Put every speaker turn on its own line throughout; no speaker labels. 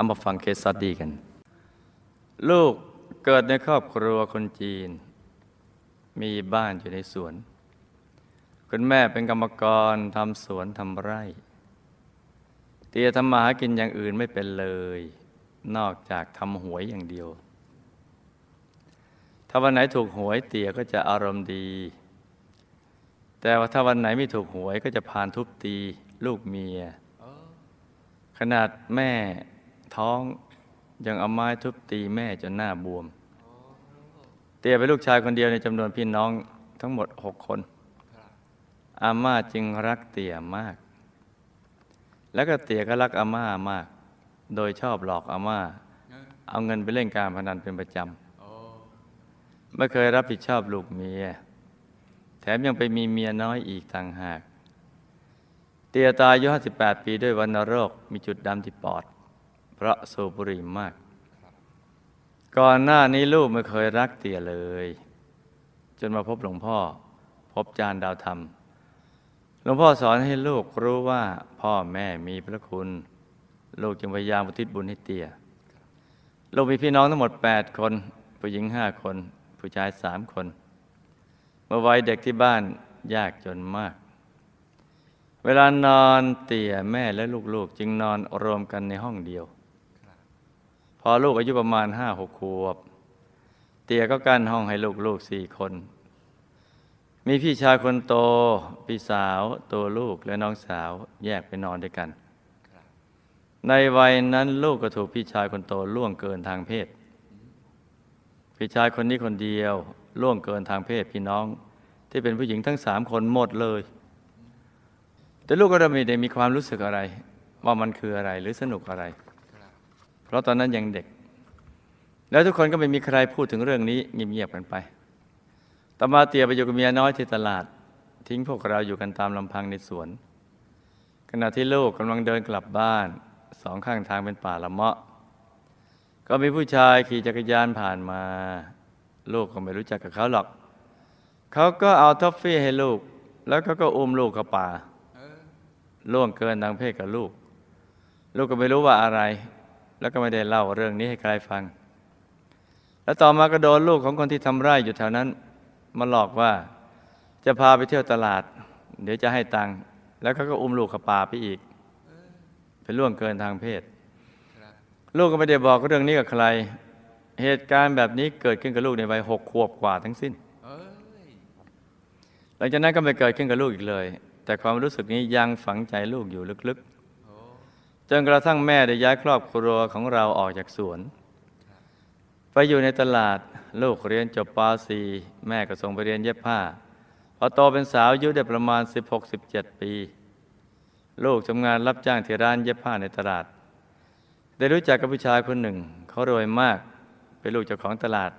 เอามาฟังเคสสตดีกัน ลูกเกิดในครอบครัวคนจีน มีบ้านอยู่ในสวน คุณแม่เป็นกรรมกรทำสวนทำไร่ เตียทำมาหากินอย่างอื่นไม่เป็นเลย นอกจากทำหวยอย่างเดียว ถ้าวันไหนถูกหวยเตียก็จะอารมณ์ดี แต่ว่าถ้าวันไหนไม่ถูกหวยก็จะพานทุบตีลูกเมีย ขนาดแม่ ท้อง ยังเอาไม้ทุบตีแม่จนหน้าบวม เตียเป็นลูกชายคนเดียวในจำนวนพี่น้องทั้งหมดหกคน อาม่าจึงรักเตียมาก แล้วก็เตียก็รักอาม่ามาก โดยชอบหลอกอาม่า เอาเงินไปเล่นการพนันเป็นประจำไม่เคยรับผิดชอบลูกเมีย แถมยังไปมีเมียน้อยอีกต่างหาก เตียตายอายุ 58 ปีด้วยวัณโรค มีจุดดำที่ปอด เพราะสูบบุหรี่มาก ก่อนหน้านี้ลูกไม่เคยรักเตี่ยเลย จนมาพบหลวงพ่อ พบจานดาวธรรม หลวงพ่อสอนให้ลูกรู้ว่าพ่อแม่มีพระคุณ ลูกจึงพยายามอุทิศบุญให้เตี่ยลูกมีพี่น้องทั้งหมด 8 คน ผู้หญิงห้าคน ผู้ชายสามคน เมื่อวัยเด็กที่บ้านยากจนมาก เวลานอนเตี่ยแม่และลูกๆ จึงนอนรวมกันในห้องเดียว พอลูกอายุประมาณห้าหกขวบ เตี่ยก็กั้นห้องให้ลูกๆสี่คน มีพี่ชายคนโต พี่สาวตัวลูกและน้องสาวแยกไปนอนด้วยกัน ในวัยนั้นลูกก็ถูกพี่ชายคนโตล่วงเกินทางเพศ พี่ชายคนนี้คนเดียวล่วงเกินทางเพศพี่น้อง ที่เป็นผู้หญิงทั้งสามคนหมดเลย แต่ลูกก็ไม่ได้มีความรู้สึกอะไร ว่ามันคืออะไรหรือสนุกอะไร เพราะตอนนั้นยังเด็ก แล้วทุกคนก็ไม่มีใครพูดถึงเรื่องนี้เงียบๆกันไปต่อมาเตียไปอยู่กับเมียน้อยที่ตลาด ทิ้งพวกเราอยู่กันตามลำพังในสวน ขณะที่ลูกกำลังเดินกลับบ้านสองข้างทางเป็นป่าละเมาะ ก็มีผู้ชายขี่จักรยานผ่านมา ลูกก็ไม่รู้จักกับเขาหรอก เขาก็เอาท็อฟฟี่ให้ลูก แล้วเขาก็อุ้มลูกเข้าป่าล่วงเกินทางเพศกับลูก ลูกก็ไม่รู้ว่าอะไร แล้วก็ไม่ได้เล่าเรื่องนี้ให้ใครฟัง แล้วต่อมาก็โดนลูกของคนที่ทำไร่อยู่แถวนั้น มาหลอกว่าจะพาไปเที่ยวตลาด เดี๋ยวจะให้ตังค์แล้วเขาก็อุ้มลูกข้าป่าไปอีกเป็นล่วงเกินทางเพศ ลูกก็ไม่ได้บอกเรื่องนี้กับใคร เหตุการณ์แบบนี้เกิดขึ้นกับลูกในวัยหกขวบกว่าทั้งสิ้นหลังจากนั้นก็ไม่เกิดขึ้นกับลูกอีกเลย แต่ความรู้สึกนี้ยังฝังใจลูกอยู่ลึก จนกระทั่งแม่ได้ย้ายครอบครัวของเราออกจากสวน ไปอยู่ในตลาดลูกเรียนจบป .4 แม่ก็ส่งไปเรียนเย็บผ้าพอโตเป็นสาวอายุได้ประมาณ 16-17 ปี ลูกทำงานรับจ้างที่ร้านเย็บผ้าในตลาด ได้รู้จักกับผู้ชายคนหนึ่ง เขารวยมาก เป็นลูกเจ้าของตลาด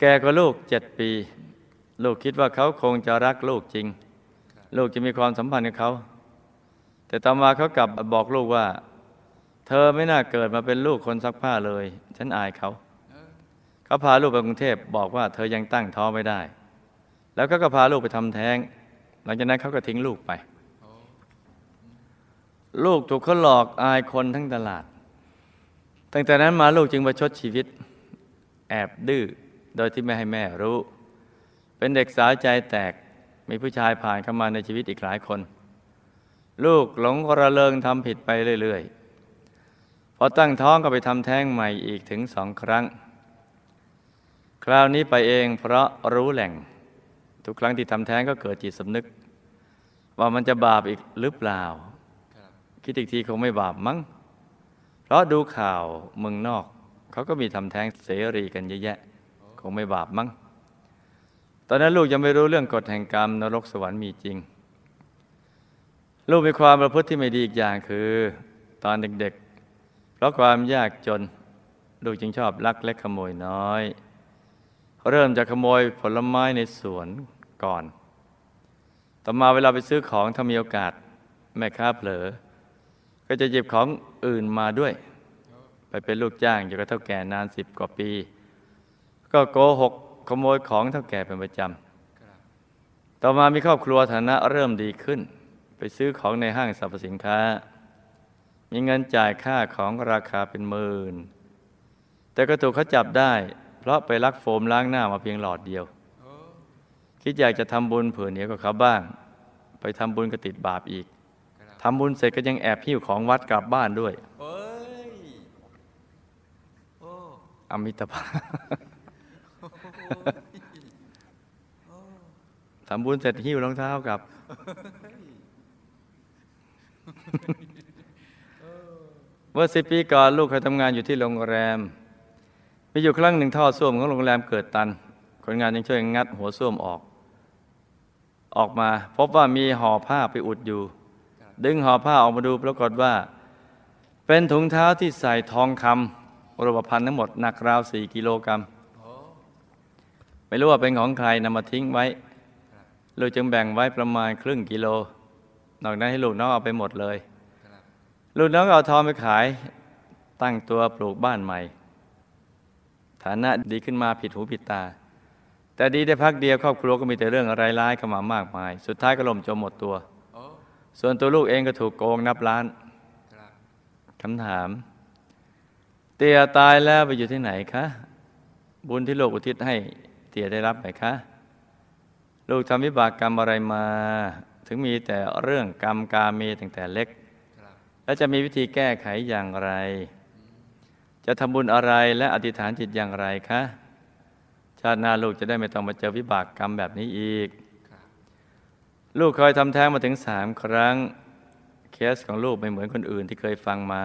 แกก็ลูกเจ็ดปี ลูกคิดว่าเขาคงจะรักลูกจริง ลูกจะมีความสัมพันธ์กับเขา แต่ต่อมาเขากลับบอกลูกว่า เธอไม่น่าเกิดมาเป็นลูกคนซักผ้าเลย ฉันอายเขาเขาพาลูกไปกรุงเทพบอกว่าเธอยังตั้งท้องไม่ได้ แล้วก็ก็พาลูกไปทำแท้ง หลังจากนั้นเขาก็ทิ้งลูกไป ลูกถูกเขาหลอกอายคนทั้งตลาด ตั้งแต่นั้นมาลูกจึงประชดชีวิต แอบดื้อโดยที่ไม่ให้แม่รู้ เป็นเด็กสาวใจแตกมีผู้ชายผ่านเข้ามาในชีวิตอีกหลายคน ลูกหลงระเริงทำผิดไปเรื่อยๆ พอตั้งท้องก็ไปทำแท้งใหม่อีกถึงสองครั้ง คราวนี้ไปเองเพราะรู้แหล่ง ทุกครั้งที่ทำแท้งก็เกิดจิตสำนึก ว่ามันจะบาปอีกหรือเปล่า คิดอีกทีคงไม่บาปมั้ง เพราะดูข่าวเมืองนอก เขาก็มีทำแท้งเสรีกันเยอะแยะ คงไม่บาปมั้ง ตอนนั้นลูกยังไม่รู้เรื่องกฎแห่งกรรมนรกสวรรค์มีจริง ลูกมีความประพฤติที่ไม่ดีอีกอย่างคือ ตอนเด็กๆ เพราะความยากจน ลูกจึงชอบลักเล็กขโมยน้อย เริ่มจากขโมยผลไม้ในสวนก่อน ต่อมาเวลาไปซื้อของถ้ามีโอกาส แม่ค้าเผลอ ก็จะหยิบของอื่นมาด้วย ไปเป็นลูกจ้างอยู่กับเท่าแก่นานสิบกว่าปี ก็โกหกขโมยของเท่าแก่เป็นประจำต่อมามีครอบครัวฐานะเริ่มดีขึ้น ไปซื้อของในห้างสรรพสินค้า มีเงินจ่ายค่าของราคาเป็นหมื่น แต่ก็ถูกเขาจับได้ เพราะไปลักโฟมล้างหน้ามาเพียงหลอดเดียว คิดอยากจะทำบุญเผื่อเหนียวกับเขาบ้าง ไปทำบุญก็ติดบาปอีกทำบุญเสร็จก็ยังแอบหิ้วของวัดกลับบ้านด้วย
เอ้ยโอ้
อมิตรภาพทำบุญเสร็จหิ้วรองเท้ากลับ เมื่อสิปีก่อนลูกเคยทำงานอยู่ที่โรงแรม มีอยู่ครั้งหนึ่งท่อส้วมของโรงแรมเกิดตัน คนงานยังช่วยงัดหัวส้วมออก ออกมา พบว่ามีห่อผ้าไปอุดอยู่ ดึงห่อผ้าออกมาดูปรากฏว่า เป็นถุงเท้าที่ใส่ทองคำรูปพรรณทั้งหมดหนักราวสี่กิโลกรัมไม่รู้ว่าเป็นของใครนำมาทิ้งไว้ลูกจึงแบ่งไว้ประมาณครึ่งกิโล นอกนั้นให้ลูกน้องเอาไปหมดเลย
ครับ
ลูกน้องก็เอาทองไปขาย ตั้งตัวปลูกบ้านใหม่ ฐานะดีขึ้นมาผิดหูผิดตา แต่ดีได้พักเดียวครอบครัวก็มีแต่เรื่องอะไรร้ายเข้ามามากมาย สุดท้ายก็ล่มจมหมดตัว
โอ้
ส่วนตัวลูกเองก็ถูกโกงนับล้าน
ครับ
คำถาม เตียตายแล้วไปอยู่ที่ไหนคะ บุญที่โลกอุทิศให้ เตียได้รับไหมคะ ลูกทำวิบากกรรมอะไรมา ถึงมีแต่เรื่องกรรมกาเมตั้งแต่เล็ก
ครับ
แล้วจะมีวิธีแก้ไขอย่างไร จะทำบุญอะไรและอธิษฐานจิตอย่างไรคะ ชาติหน้าลูกจะได้ไม่ต้องมาเจอวิบากกรรมแบบนี้อีก
ครับ
ลูกเคยทำแท้งมาถึงสามครั้ง เคสของลูกไม่เหมือนคนอื่นที่เคยฟังมา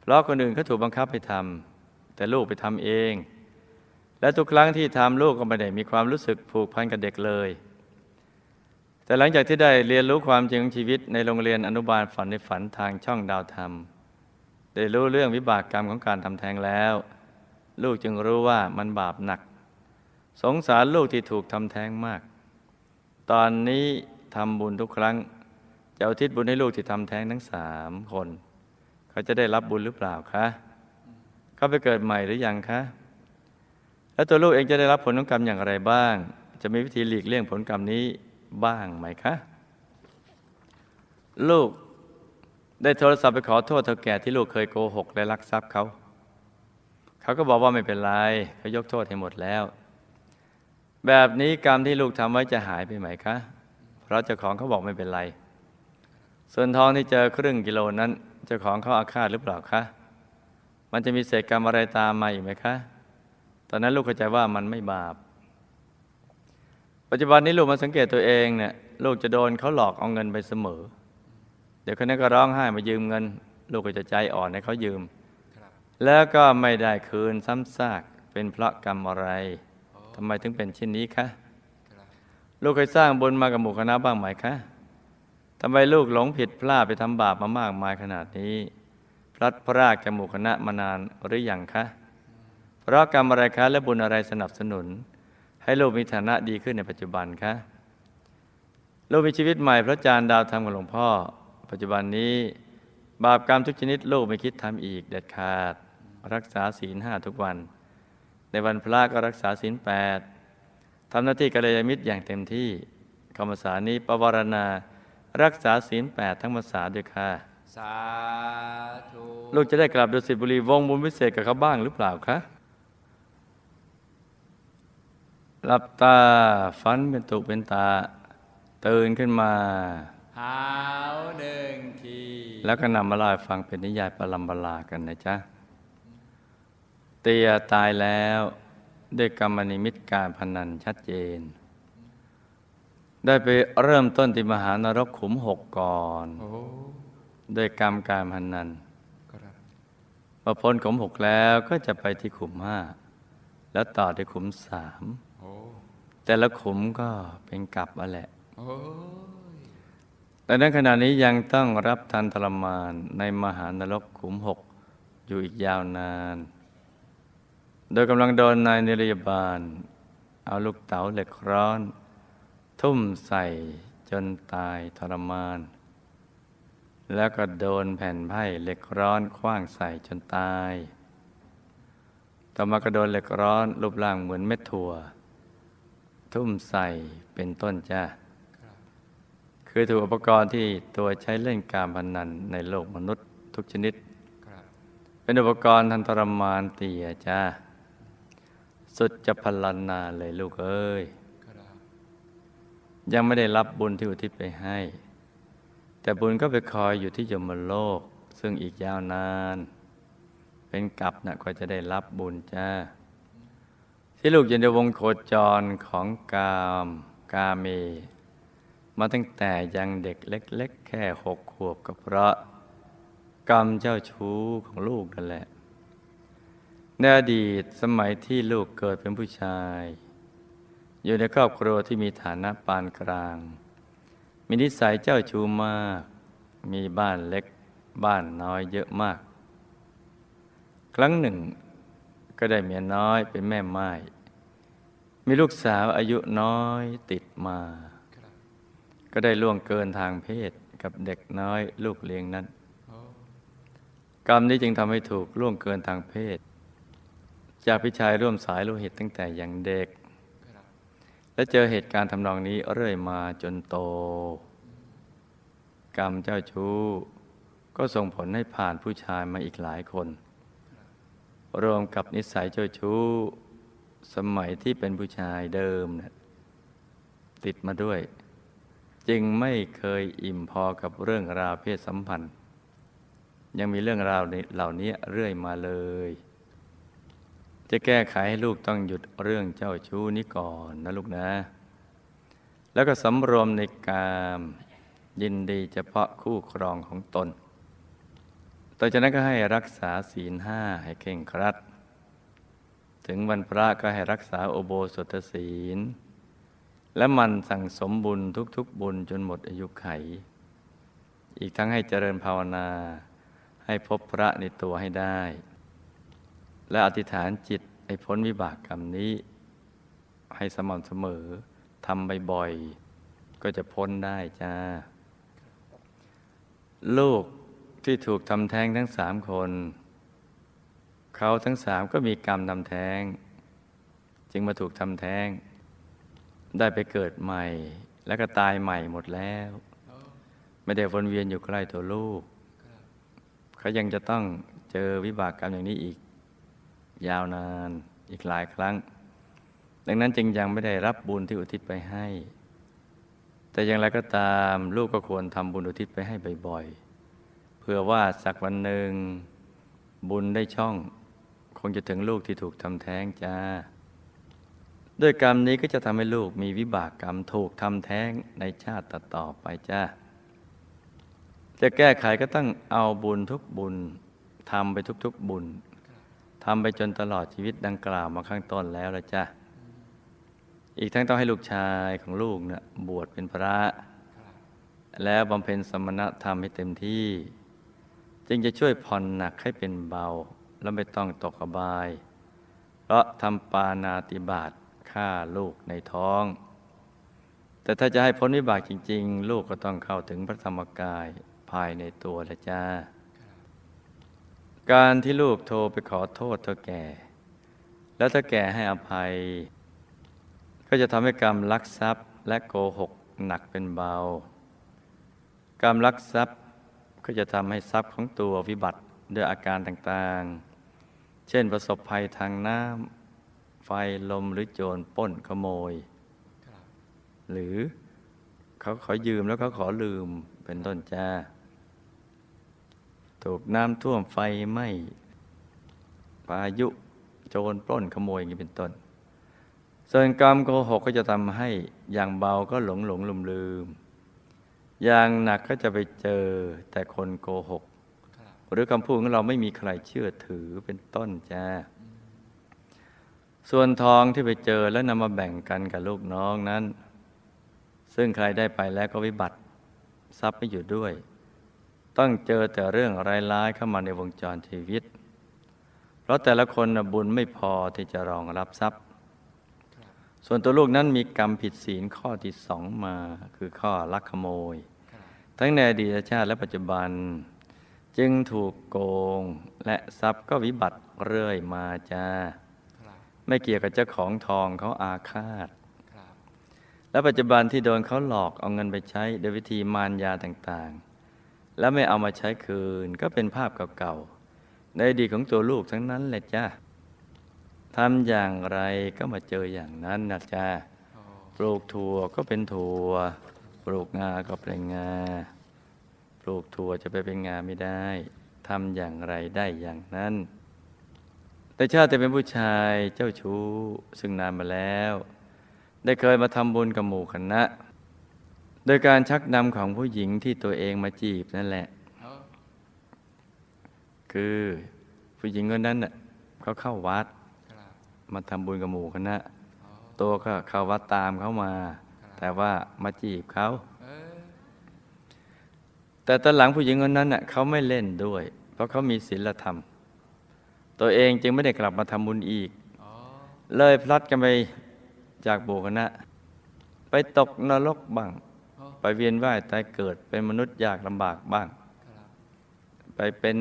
เพราะคนอื่นเขาถูกบังคับให้ทำแต่ลูกไปทำเอง และทุกครั้งที่ทำลูกก็ไม่ได้มีความรู้สึกผูกพันกับเด็กเลย แต่หลังจากที่ได้เรียนรู้ความจริงของชีวิตในโรงเรียนอนุบาลฝันในฝันทางช่องดาวธรรม ได้รู้เรื่องวิบากกรรมของการทำแท้งแล้ว ลูกจึงรู้ว่ามันบาปหนัก สงสารลูกที่ถูกทำแท้งมาก ตอนนี้ทำบุญทุกครั้งจะอุทิศบุญให้ลูกที่ทำแท้งทั้งสามคน เขาจะได้รับบุญหรือเปล่าคะเขาไปเกิดใหม่หรือยังคะแล้วตัวลูกเองจะได้รับผลของกรรมอย่างไรบ้าง จะมีวิธีหลีกเลี่ยงผลกรรมนี้ บ้างไหมคะ ลูกได้โทรศัพท์ไปขอโทษเท่าแก่ที่ลูกเคยโกหกและลักทรัพย์เขา เขาก็บอกว่าไม่เป็นไรเขายกโทษให้หมดแล้ว แบบนี้กรรมที่ลูกทำไว้จะหายไปไหมคะ เพราะเจ้าของเขาบอกไม่เป็นไร ส่วนทองที่เจอครึ่งกิโลนั้นเจ้าของเขาอาฆาตหรือเปล่าคะ มันจะมีเศษกรรมอะไรตามมาอีกไหมคะ ตอนนั้นลูกเข้าใจว่ามันไม่บาป ปัจจุบันนี้ลูกมาสังเกตตัวเองเนี่ยลูกจะโดนเขาหลอกเอาเงินไปเสมอ เดี๋ยวคนนั้นก็ร้องไห้มายืมเงิน ลูกก็จะใจอ่อนให้เขายืม แล้วก็ไม่ได้คืนซ้ำซากเป็นเพราะกรรมอะไรทำไมถึงเป็นเช่นนี้คะลูกเคยสร้างบุญมากับหมู่คณะบ้างไหมคะทำไมลูกหลงผิดพลาดไปทำบาปมามากมายขนาดนี้พลัดพรากจากหมู่คณะมานานหรือยังคะเพราะกรรมอะไรคะและบุญอะไรสนับสนุน ให้ลูกมีฐานะดีขึ้นในปัจจุบันคะลูกมีชีวิตใหม่พระจานทร์ดาวธรรมกับหลวงพ่อ ปัจจุบันนี้ บาปกรรมทุกชนิดลูกไม่คิดทำอีกเด็ดขาด รักษาศีลห้าทุกวัน ในวันพระก็รักษาศีลแปดทำหน้าที่กัลยาณมิตรอย่างเต็มที่คำภาษานี้ปวารณา รักษาศีลแปดทั้งภาษาด้วยค่ะ
สาธุ
ลูกจะได้กลับดุสิตบุรีวงบุญพิเศษกับเขาบ้างหรือเปล่าคะ หลับตาฝันเป็นตุเป็นตา ตื่นขึ้นมา
หาวหนึ่งที
แล้วก็นำมาเล่าให้ฟังเป็นนิยายปรัมปรากันนะจ๊ะ เตียตายแล้วด้วยกรรมนิมิตการพนันชัดเจน ได้ไปเริ่มต้นที่มหานรกขุมหกก่อน
โอ้
ด้วยกรรมการพนัน
ครับ
พอพ้นขุมหกแล้วก็จะไปที่ขุมห้าแล้วต่อที่ขุมสาม
โอ้
แต่ละขุมก็เป็นกลับมาแหละ
โอ้ย
แต่ในขณะนี้ยังต้องรับทันทรมานในมหานรกขุมหกอยู่อีกยาวนาน โดยกำลังโดนนายนิรยาบาล เอาลูกเต๋าเหล็กร้อน ทุ่มใส่จนตายทรมาน แล้วก็โดนแผ่นไผ่เหล็กร้อนคว้างใส่จนตาย ต่อมาก็โดนเหล็กร้อนรูปร่างเหมือนเม็ดถั่ว ทุ่มใส่เป็นต้นจ้า
ครับ
คือถูกอุปกรณ์ที่ตัวใช้เล่นการพนันในโลกมนุษย์ทุกชนิด
ครับ
เป็นอุปกรณ์ทันตรมานเตียจ้าสุดจะพลันนาเลยลูกเอ้ย
ครับ
ยังไม่ได้รับบุญที่อุทิศไปให้ แต่บุญก็ไปคอยอยู่ที่ยมโลก ซึ่งอีกยาวนาน เป็นกลับนะก็จะได้รับบุญจ้า ที่ลูกอยู่ในวงโคจรของกามกาเม มาตั้งแต่ยังเด็กเล็ก ๆ แค่หกขวบก็เพราะ กรรมเจ้าชู้ของลูกนั่นแหละในอดีตสมัยที่ลูกเกิดเป็นผู้ชาย อยู่ในครอบครัวที่มีฐานะปานกลาง มีนิสัยเจ้าชู้มาก มีบ้านเล็ก บ้านน้อยเยอะมาก ครั้งหนึ่ง ก็ได้เมียน้อยเป็นแม่ไม้มีลูกสาวอายุน้อยติดมา ก็ได้ล่วงเกินทางเพศกับเด็กน้อยลูกเลี้ยงนั้น กรรมนี้จึงทำให้ถูกล่วงเกินทางเพศ จากพี่ชายร่วมสายโลหิตตั้งแต่ยังเด็ก และเจอเหตุการณ์ทำนองนี้เรื่อยมาจนโต กรรมเจ้าชู้ ก็ส่งผลให้ผ่านผู้ชายมาอีกหลายคน รวมกับนิสัยเจ้าชู้ สมัยที่เป็นผู้ชายเดิมนะติดมาด้วย จึงไม่เคยอิ่มพอกับเรื่องราวเพศสัมพันธ์ ยังมีเรื่องราวเหล่านี้เรื่อยมาเลย จะแก้ไขให้ลูกต้องหยุดเรื่องเจ้าชู้นี้ก่อนนะลูกนะ แล้วก็สำรวมในกามยินดีเฉพาะคู่ครองของตน ต่อจากนั้นก็ให้รักษาศีลห้าให้เข่งครัด ถึงวันพระก็ให้รักษาโอโบสถศีล และมันสั่งสมบุญทุกๆบุญจนหมดอายุไข อีกทั้งให้เจริญภาวนา ให้พบพระในตัวให้ได้ และอธิษฐานจิตให้พ้นวิบากกรรมนี้ ให้สม่ำเสมอทำบ่อยๆก็จะพ้นได้จ้า ลูก ที่ถูกทำแท้งทั้งสามคน เขาทั้งสามก็มีกรรมทำแท้ง จึงมาถูกทำแท้ง ได้ไปเกิดใหม่ แล้วก็ตายใหม่หมดแล้ว ไม่ได้วนเวียนอยู่ใกล้ตัวลูก เขายังจะต้องเจอวิบากกรรมอย่างนี้อีก ยาวนานอีกหลายครั้ง ดังนั้นจึงยังไม่ได้รับบุญที่อุทิศไปให้ แต่อย่างไรก็ตามลูกก็ควรทำบุญอุทิศไปให้บ่อยๆ เพื่อว่าสักวันหนึ่ง บุญได้ช่อง คงจะถึงลูกที่ถูกทำแท้งจ้าด้วยกรรมนี้ก็จะทำให้ลูกมีวิบากกรรมถูกทำแท้งในชาติต่อๆไปจ้าจะแก้ไขก็ต้องเอาบุญทุกบุญทำไปทุกๆบุญทำไปจนตลอดชีวิตดังกล่าวมาข้างต้นแล้วละจ้ะอีกทั้งต้องให้ลูกชายของลูกเนะ่ยบวชเป็นพระ แล้วบำเพ็ญสมณธรรมให้เต็มที่ จึงจะช่วยผ่อนหนักให้เป็นเบา และไม่ต้องตกอบาย เพราะทำปานาติบาตฆ่าลูกในท้อง แต่ถ้าจะให้พ้นวิบากจริง ๆ ลูกก็ต้องเข้าถึงพระธรรมกายภายในตัวละจ้า การที่ลูกโทรไปขอโทษเท่าแก่ แล้วถ้าแก่ให้อภัย ก็จะทำให้กรรมลักทรัพย์และโกหกหนักเป็นเบา กรรมลักทรัพย์ ก็จะทำให้ทรัพย์ของตัววิบัติด้วยอาการต่างๆ เช่นประสบภัยทางน้ำไฟลมหรือโจรปล้นขโมย
ครับ
หรือเขาขอยืมแล้วเขาขอลืมเป็นต้นจ้า ถูกน้ำท่วมไฟไหม้พายุโจรปล้นขโมยอย่างนี้เป็นต้น ส่วนกรรมโกหกก็จะทำให้อย่างเบาก็หลงหลงลืมลืม อย่างหนักก็จะไปเจอแต่คนโกหก
ครับ
หรือคำพูดของเราไม่มีใครเชื่อถือเป็นต้นจ้าส่วนทองที่ไปเจอแล้วนำมาแบ่งกันกับลูกน้องนั้น ซึ่งใครได้ไปแล้วก็วิบัติทรัพย์ไม่อยู่ด้วย ต้องเจอแต่เรื่องร้ายๆเข้ามาในวงจรชีวิต เพราะแต่ละคนน่ะบุญไม่พอที่จะรองรับทรัพย์
ครับ
ส่วนตัวลูกนั้นมีกรรมผิดศีลข้อที่สองมาคือข้อลักขโมย
ครับ
ทั้งในอดีตชาติและปัจจุบัน จึงถูกโกงและทรัพย์ก็วิบัติเรื่อยมาจ้า
ครับ
ไม่เกี่ยวกับเจ้าของทองเขาอาฆาต
ครับ
และปัจจุบันที่โดนเขาหลอกเอาเงินไปใช้โดยวิธีมารยาต่างๆ แล้วไม่เอามาใช้คืนก็เป็นภาพเก่าๆ ในอดีตของตัวลูกทั้งนั้นแหละจ้าทำอย่างไรก็มาเจออย่างนั้นนะจ้า
โอ้
ปลูกถั่วก็เป็นถั่ว ปลูกงาก็เป็นงา ปลูกถั่วจะไปเป็นงาไม่ได้ทำอย่างไรได้อย่างนั้น แต่ชาติเป็นผู้ชายเจ้าชู้ซึ่งนานมาแล้ว ได้เคยมาทำบุญกับหมู่คณะ โดยการชักนำของผู้หญิงที่ตัวเองมาจีบนั่นแหละ คือผู้หญิงคนนั้นน่ะเขาเข้าวัด มาทำบุญกับหมู่คณะ ตัวก็เข้าวัดตามเขามา แต่ว่ามาจีบเขา
เออ
แต่ตอนหลังผู้หญิงคนนั้นน่ะเขาไม่เล่นด้วย เพราะเขามีศีลธรรม ตัวเองจึงไม่ได้กลับมาทำบุญอีก
โอ้
เลยพลัดกันไปจากโบคณะ ไปตกนรกบ้าง
โอ้
ไปเวียนว่ายตายเกิดเป็นมนุษย์ยากลำบากบ้าง
ครับ
ไปเป็น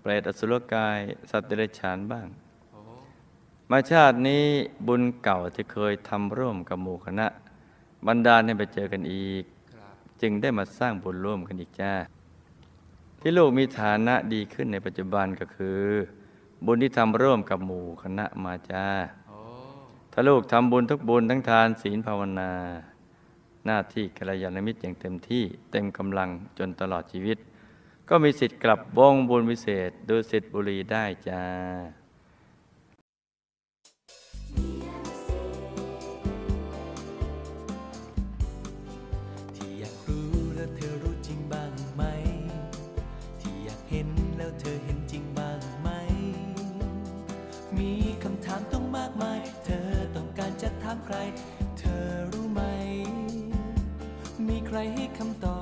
เปรตอสุรกาย สัตว์เดรัจฉานบ้าง
โอ้
มาชาตินี้บุญเก่าที่เคยทำร่วมกับหมู่คณะ บันดาลให้ไปเจอกันอีก
ครับ
จึงได้มาสร้างบุญร่วมกันอีกจ้า ที่ลูกมีฐานะดีขึ้นในปัจจุบันก็คือ บุญที่ทำร่วมกับหมู่คณะมาจ้า
โอ้
ถ้าลูกทำบุญทุกบุญทั้งทานศีลภาวนา หน้าที่กัลยาณมิตรอย่างเต็มที่เต็มกำลังจนตลอดชีวิต ก็มีสิทธิ์กลับวงบุญวิเศษดูสิทธิบุรีได้จ้า
ใคร เธอรู้ไหม มีใครให้คำตอบ